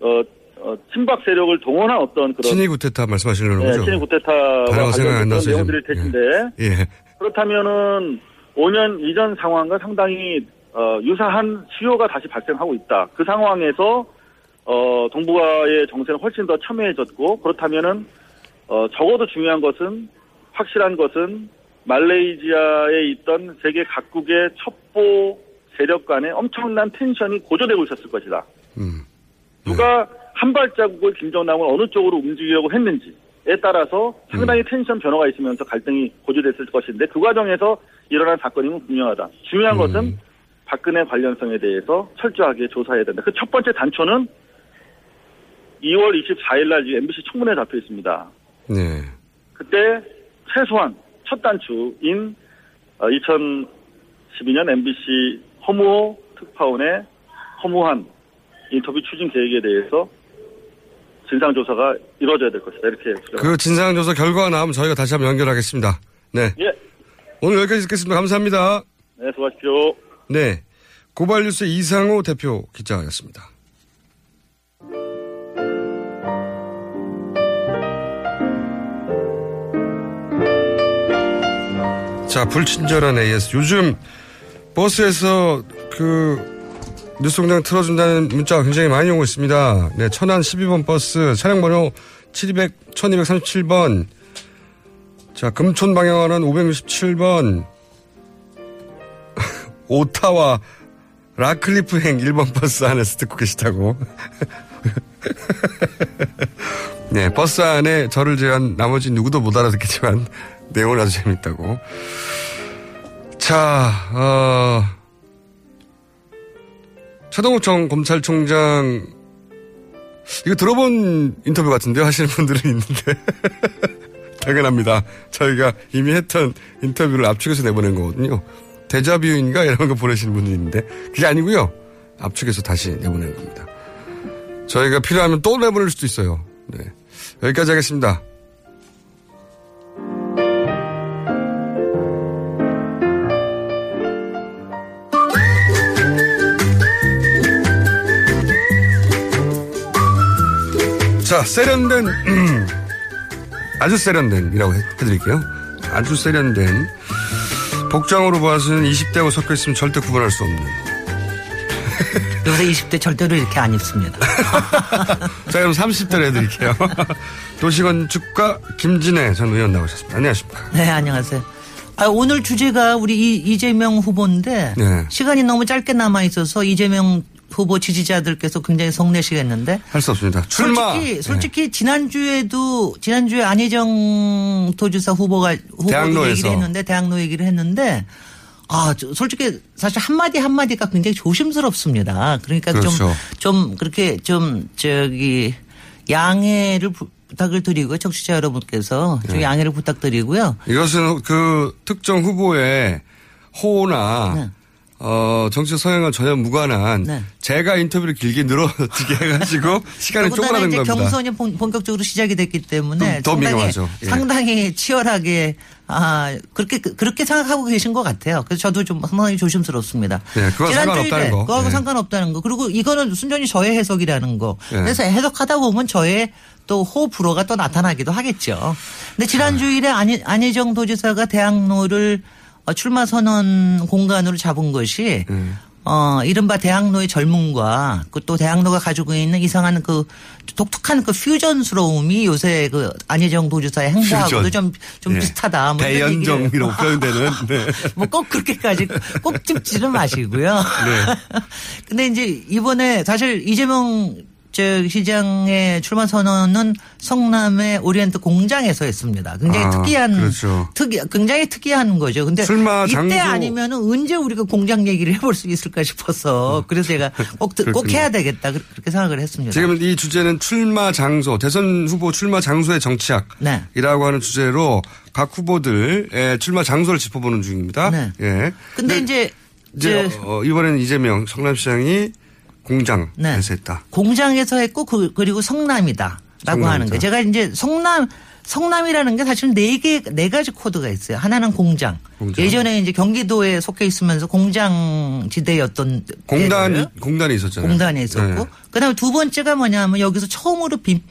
어, 어 친박 세력을 동원한 어떤 그런 친위 구테타 말씀하시려는 네, 거죠? 친위 단어가 생각이 안 관련된 내용들일 텐데 예. 그렇다면은 5년 이전 상황과 상당히 어, 유사한 수요가 다시 발생하고 있다. 그 상황에서 어, 동북아의 정세는 훨씬 더 첨예해졌고 그렇다면은 어, 적어도 중요한 것은 확실한 것은 말레이시아에 있던 세계 각국의 첩보 세력 간의 엄청난 텐션이 고조되고 있었을 것이다. 음. 누가 한 발자국을 김정남은 어느 쪽으로 움직이려고 했는지에 따라서 상당히 텐션 변화가 있으면서 갈등이 고조됐을 것인데 그 과정에서 일어난 사건이면 분명하다. 중요한 것은 박근혜 관련성에 대해서 철저하게 조사해야 된다. 그 첫 번째 단초는 2월 24일 날 MBC 청문회에 잡혀 있습니다. 네. 그때 최소한 첫 단추인 2012년 MBC 허무호 특파원의 허무한 인터뷰 추진 계획에 대해서 진상조사가 이루어져야 될 것이다. 이렇게 그 진상조사 결과가 나오면 저희가 다시 한번 연결하겠습니다. 네. 예. 오늘 여기까지 듣겠습니다. 감사합니다. 네, 수고하십시오. 네. 고발뉴스 이상호 대표 기자였습니다. 자, 불친절한 AS. 요즘 버스에서 그 뉴스공장 틀어준다는 문자가 굉장히 많이 오고 있습니다. 네, 천안 12번 버스 차량 번호 7200, 1237번. 자, 금촌 방향하는 567번. 오타와 라클리프행 1번 버스 안에서 듣고 계시다고. 네, 버스 안에 저를 제한 나머지 누구도 못 알아듣겠지만 내용은 아주 재밌다고. 자, 어, 최동욱 전 검찰총장 이거 들어본 인터뷰 같은데요 하시는 분들은 있는데 당연합니다. 저희가 이미 했던 인터뷰를 압축해서 내보낸 거거든요. 데자뷰인가 이런 거 보내시는 분이 있는데 그게 아니고요. 압축해서 다시 내보낸 겁니다. 저희가 필요하면 또 내보낼 수도 있어요. 네. 여기까지 하겠습니다. 자, 세련된, 음, 아주 세련된이라고 해, 해드릴게요. 아주 세련된. 복장으로 봐서는 20대하고 섞여 있으면 절대 구분할 수 없는. 요새 20대 절대로 이렇게 안 입습니다. 자, 그럼 30대로 해드릴게요. 도시건축가 김진애 전 의원 나오셨습니다. 안녕하십니까. 네, 안녕하세요. 아, 오늘 주제가 우리 이, 이재명 후보인데 네. 시간이 너무 짧게 남아 있어서 이재명 후보 지지자들께서 굉장히 성내시겠는데 할 수 없습니다. 출마. 네. 솔직히 솔직히 지난주에도 지난주에 안희정 도지사 후보가 대학로에서. 얘기를 했는데 대학로 얘기를 했는데 아, 저 솔직히 사실 한마디 한마디가 굉장히 조심스럽습니다. 그러니까 좀 그렇죠. 좀 그렇게 좀 저기 양해를 부- 부탁을 드리고 청취자 여러분께서 좀 네. 양해를 부탁드리고요. 이것은 그 특정 후보의 호나 네. 어, 정치 성향과 전혀 무관한 제가 인터뷰를 길게 늘어지게 해가지고 시간을 더군다나 쪼그라든 겁니다. 경선이 본- 본격적으로 시작이 됐기 때문에 더 상당히, 민감하죠. 예. 상당히 치열하게 아 그렇게 그렇게 생각하고 계신 것 같아요. 그래서 저도 좀 상당히 조심스럽습니다. 네, 지난주일에 상관없다는 거. 그거하고 네. 상관없다는 거. 그리고 이거는 순전히 저의 해석이라는 거. 네. 그래서 해석하다 보면 저의 또 호불호가 또 나타나기도 하겠죠. 근데 지난주일에 안희, 안희정 도지사가 대학로를 어, 출마 선언 공간으로 잡은 것이 네. 어, 이른바 대학로의 젊음과 그 또 대학로가 가지고 있는 이상한 그 독특한 그 퓨전스러움이 요새 그 안희정 도지사의 행보하고도 퓨전. 좀, 좀 예. 비슷하다. 뭐. 대연정이라고 표현되는. 네. 뭐꼭 그렇게까지 꼭 찝지는 마시고요. 네. 근데 이제 이번에 사실 이재명 저 시장의 출마 선언은 성남의 오리엔트 공장에서 했습니다. 굉장히 아, 특이한 그렇죠. 특이 굉장히 특이한 거죠. 근데 이때 장소- 아니면은 언제 우리가 공장 얘기를 해볼 수 있을까 싶어서 그래서 제가 꼭, 드- 꼭. 해야 되겠다 그렇게 생각을 했습니다. 지금 이 주제는 출마 장소, 대선 후보 출마 장소의 정치학이라고 네. 하는 주제로 각 후보들의 출마 장소를 짚어보는 중입니다. 네. 예. 근데 이제 이제 저- 어, 이번에는 이재명 성남시장이 공장에서 네. 했다. 공장에서 했고 그, 그리고 성남이다라고 성남이다. 하는 거. 제가 이제 성남 성남이라는 게 사실 네 개, 네 가지 코드가 있어요. 하나는 공장. 공장. 예전에 이제 경기도에 속해 있으면서 공장 지대였던 공단 공단이 있었잖아요. 공단에 있었고 네. 그다음에 두 번째가 뭐냐면 여기서 처음으로 빈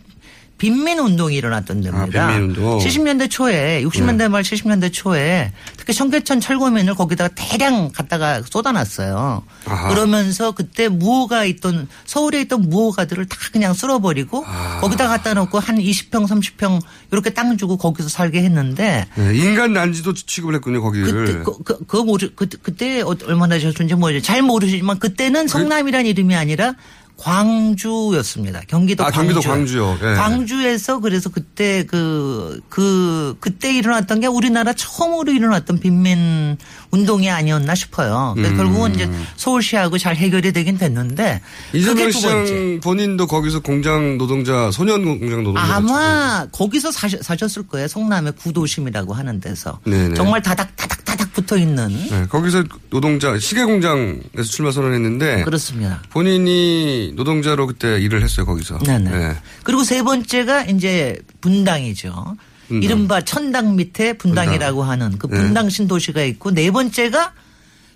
빈민 운동이 일어났던 데입니다. 아, 빈민운동. 70년대 초에 60년대 말 70년대 초에 특히 청계천 철거민을 거기다가 대량 갖다가 쏟아놨어요. 아하. 그러면서 그때 무호가 있던 서울에 있던 무호가들을 다 그냥 쓸어버리고 아. 거기다 갖다 놓고 한 20평 30평 이렇게 땅 주고 거기서 살게 했는데 네, 인간 난지도 취급을 했군요, 거기를. 그때 그, 그, 그거 모르 그, 그때 어- 얼마나 졌는지 모르죠. 잘 모르시지만 그때는 성남이란 이름이 아니라 광주였습니다. 경기도 아, 광주. 경기도 광주요. 예. 광주에서 그래서 그때 그, 그, 그때 일어났던 게 우리나라 처음으로 일어났던 빈민 운동이 아니었나 싶어요. 음. 결국은 이제 서울시하고 잘 해결이 되긴 됐는데. 이재명. 시장 본인도 거기서 공장 노동자, 소년 공장 노동자. 아마 거기서 사셨, 사셨을 거예요. 성남의 구도심이라고 하는 데서. 네네. 정말 다닥 다닥 다닥 붙어 있는. 네, 거기서 노동자 시계 공장에서 출마 선언했는데 그렇습니다. 본인이 노동자로 그때 일을 했어요 거기서. 네네. 네. 그리고 세 번째가 이제 분당이죠. 분당. 이른바 천당 밑에 분당이라고 하는 그 네. 분당 신도시가 있고 네 번째가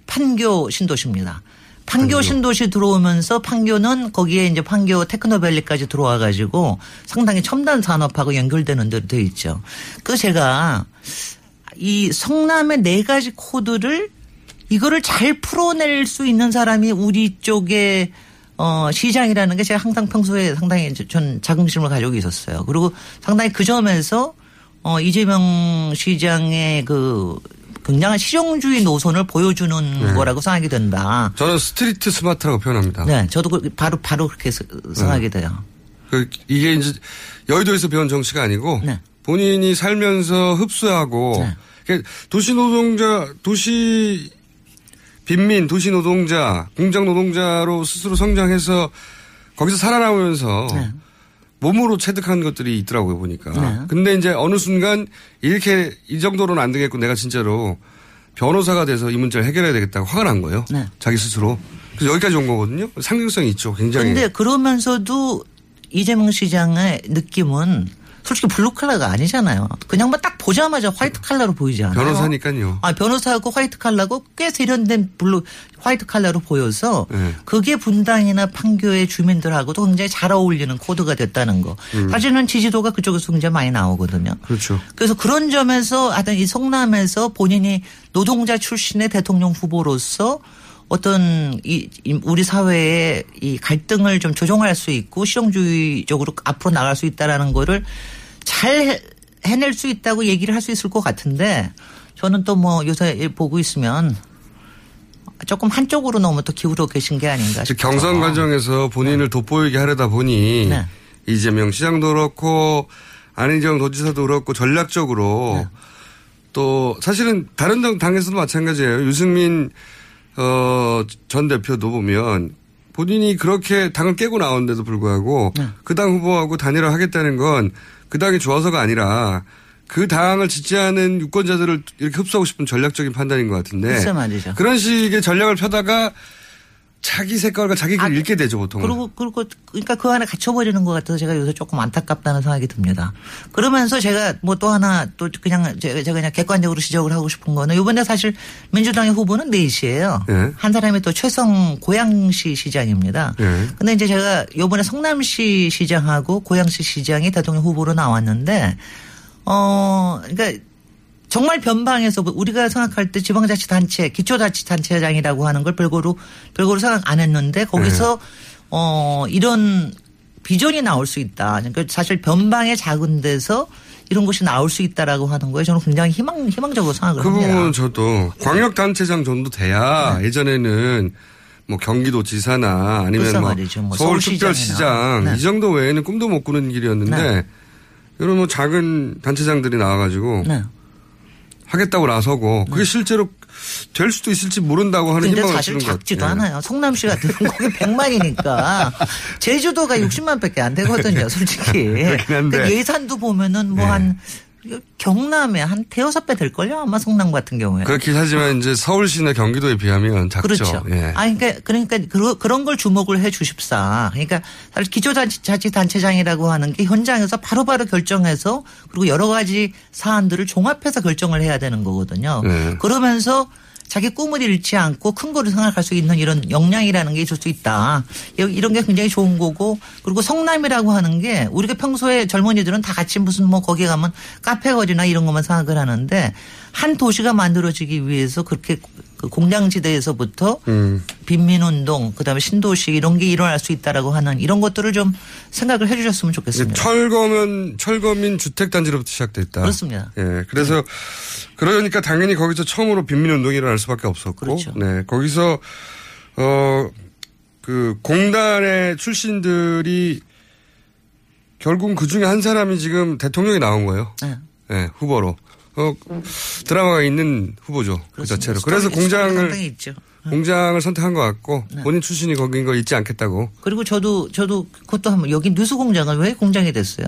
판교 신도시입니다. 판교 신도시 들어오면서 판교는 거기에 이제 판교 테크노밸리까지 들어와 가지고 상당히 첨단 산업하고 연결되는 데로 돼 있죠. 그 제가 이 성남의 네 가지 코드를 이거를 잘 풀어낼 수 있는 사람이 우리 쪽에 어, 시장이라는 게 제가 항상 평소에 상당히 전 자긍심을 가지고 있었어요. 그리고 상당히 그 점에서 어, 이재명 시장의 그 굉장한 실용주의 노선을 보여주는 네. 거라고 생각이 된다. 저는 street smart라고 표현합니다. 네, 저도 그- 바로 바로 그렇게 스- 생각이 돼요. 그 이게 이제 여의도에서 배운 정치가 아니고 네. 본인이 살면서 흡수하고 그러니까 도시 노동자 도시 빈민 도시 노동자 공장 노동자로 스스로 성장해서 거기서 살아남으면서 네. 몸으로 체득한 것들이 있더라고요 보니까. 네. 근데 이제 어느 순간 이렇게 이 정도로는 안 되겠고 내가 진짜로 변호사가 돼서 이 문제를 해결해야 되겠다고 화가 난 거예요. 네. 자기 스스로. 그래서 여기까지 온 거거든요. 상징성이 있죠. 굉장히. 근데 그러면서도 이재명 시장의 느낌은 솔직히 블루 칼라가 아니잖아요. 그냥 뭐딱 보자마자 화이트 칼라로 보이지 않아요. 변호사니까요. 아, 변호사하고 화이트 칼라고 꽤 세련된 블루 화이트 칼라로 보여서 네. 그게 분당이나 판교의 주민들하고도 굉장히 잘 어울리는 코드가 됐다는 거. 음. 사실은 지지도가 그쪽에서 굉장히 많이 나오거든요. 그렇죠. 그래서 그런 점에서 하여튼 이 성남에서 본인이 노동자 출신의 대통령 후보로서 어떤 이, 이 우리 사회의 이 갈등을 좀 조정할 수 있고 실용주의적으로 앞으로 나갈 수 있다라는 거를 잘 해- 해낼 수 있다고 얘기를 할 수 있을 것 같은데 저는 또 뭐 요새 일 보고 있으면 조금 한쪽으로 너무 또 기울어 계신 게 아닌가 즉 싶어요. 경선 과정에서 본인을 돋보이게 하려다 보니 네. 이재명 시장도 그렇고 안희정 도지사도 그렇고 전략적으로 네. 또 사실은 다른 당- 당에서도 마찬가지예요. 유승민 어, 전 대표도 보면 본인이 그렇게 당을 깨고 나오는데도 불구하고 네. 그당 후보하고 단일화 하겠다는 건 그 당이 좋아서가 아니라 그 당을 지지하는 유권자들을 이렇게 흡수하고 싶은 전략적인 판단인 것 같은데 글쎄 말이죠. 그런 식의 전략을 펴다가 자기 색깔과 자기 길을 잃게 되죠 보통. 그리고 그리고 그러니까 그 안에 갇혀버리는 것 같아서 제가 요새 조금 안타깝다는 생각이 듭니다. 그러면서 제가 뭐 또 하나 또 그냥 제가 제가 그냥 객관적으로 지적을 하고 싶은 거는 이번에 사실 민주당의 후보는 넷이에요. 네. 한 사람이 또 최성 고양시 시장입니다. 네. 근데 이제 제가 요번에 성남시 시장하고 고양시 시장이 대통령 후보로 나왔는데 어 그러니까 정말 변방에서 우리가 생각할 때 지방자치단체, 기초자치단체장이라고 하는 걸 별거로 별거로 생각 안 했는데 거기서 네. 어 이런 비전이 나올 수 있다. 그러니까 사실 변방의 작은 데서 이런 것이 나올 수 있다라고 하는 거에 저는 굉장히 희망 희망적으로 생각을 그 합니다. 부분은 저도 광역단체장 정도 돼야 네. 예전에는 뭐 경기도지사나 아니면 뭐. 뭐 서울특별시장. 네. 이 정도 외에는 꿈도 못 꾸는 길이었는데 네. 이런 뭐 작은 단체장들이 나와가지고 네. 하겠다고 나서고 그게 실제로 될 수도 있을지 모른다고 하는 근데 사실 작지도 같아요. 않아요. 성남시 같은 건 거기 100만이니까 제주도가 60만 밖에 안 되거든요, 솔직히. 그렇긴 한데. 그 예산도 보면은 뭐 네. 한 경남에 한 대여섯 배 될걸요? 아마 성남 같은 경우에. 그렇긴 하지만 이제 서울시나 경기도에 비하면 작죠. 그렇죠. 예. 아, 그러니까, 그러니까 그러- 그런 걸 주목을 해 주십사. 그러니까 사실 기초자치단체장이라고 하는 게 현장에서 바로바로 결정해서 그리고 여러 가지 사안들을 종합해서 결정을 해야 되는 거거든요. 네. 그러면서 자기 꿈을 잃지 않고 큰 거를 생각할 수 있는 이런 역량이라는 게 있을 수 있다. 이런 게 굉장히 좋은 거고 그리고 성남이라고 하는 게 우리가 평소에 젊은이들은 다 같이 무슨 뭐 거기 가면 카페 거리나 이런 것만 생각을 하는데 한 도시가 만들어지기 위해서 그렇게 그 공장지대에서부터 음. 빈민운동 그다음에 신도시 이런 게 일어날 수 있다라고 하는 이런 것들을 좀 생각을 해주셨으면 좋겠습니다. 철거면 철거민 주택 단지로부터 시작됐다. 그렇습니다. 예, 그래서 그러니까 당연히 거기서 처음으로 빈민운동이 일어날 수밖에 없었고, 그렇죠. 네, 거기서 어 그 공단의 출신들이 결국 그 중에 한 사람이 지금 대통령이 나온 거예요. 네. 네, 후보로. 어, 드라마가 있는 후보죠. 그 자체로. 그래서 스토리- 스토리 공장을 있죠. 공장을 선택한 것 같고 네. 본인 출신이 거긴 걸 잊지 않겠다고 그리고 저도 저도 그것도 한번 여기 뉴스 공장은 왜 공장이 됐어요?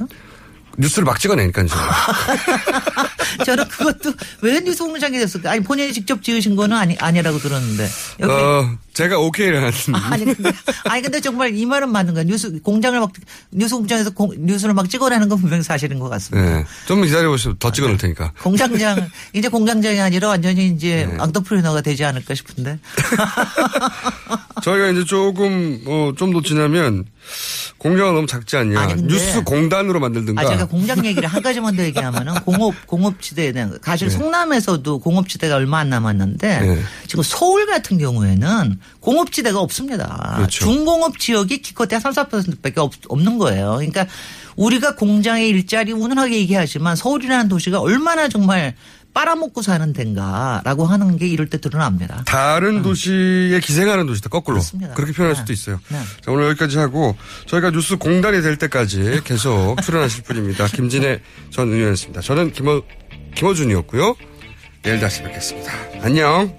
뉴스를 막 찍어내니까요. 저는 그것도 왜 뉴스 공장이 됐을까? 아니 본인이 직접 지으신 거는 아니 아니라고 들었는데 여기 어, 제가 오케이를 한. 아니 근데 아니 근데 정말 이 말은 맞는 거야. 뉴스 공장을 막 뉴스 공장에서 공- 뉴스를 막 찍어내는 건 분명히 사실인 것 같습니다. 네. 좀 기다려 보시면 더 찍어놓을 테니까. 공장장 이제 공장장이 아니라 완전히 이제 네. entrepreneur가 되지 않을까 싶은데. 저희가 이제 조금, 어, 좀 더 지나면 공장은 너무 작지 않냐. 아니, 뉴스 공단으로 만들든가. 아, 제가 공장 얘기를 한 가지만 더 얘기하면은 공업, 공업지대에 대한, 사실 송남에서도 공업지대가 얼마 안 남았는데 네. 지금 서울 같은 경우에는 공업지대가 없습니다. 그렇죠. 중공업 지역이 기껏해야 3, 4%밖에 없, 없는 거예요. 그러니까 우리가 공장의 일자리 운운하게 얘기하지만 서울이라는 도시가 얼마나 정말 빨아먹고 사는 데인가라고 하는 게 이럴 때 드러납니다. 다른 도시에 기생하는 도시다, 거꾸로. 그렇습니다. 그렇게 표현할 네. 수도 있어요. 네. 자, 오늘 여기까지 하고 저희가 뉴스 공단이 될 때까지 계속 출연하실 분입니다. 김진애 전 의원이었습니다. 저는 김어, 김어준이었고요. 내일 다시 뵙겠습니다. 안녕.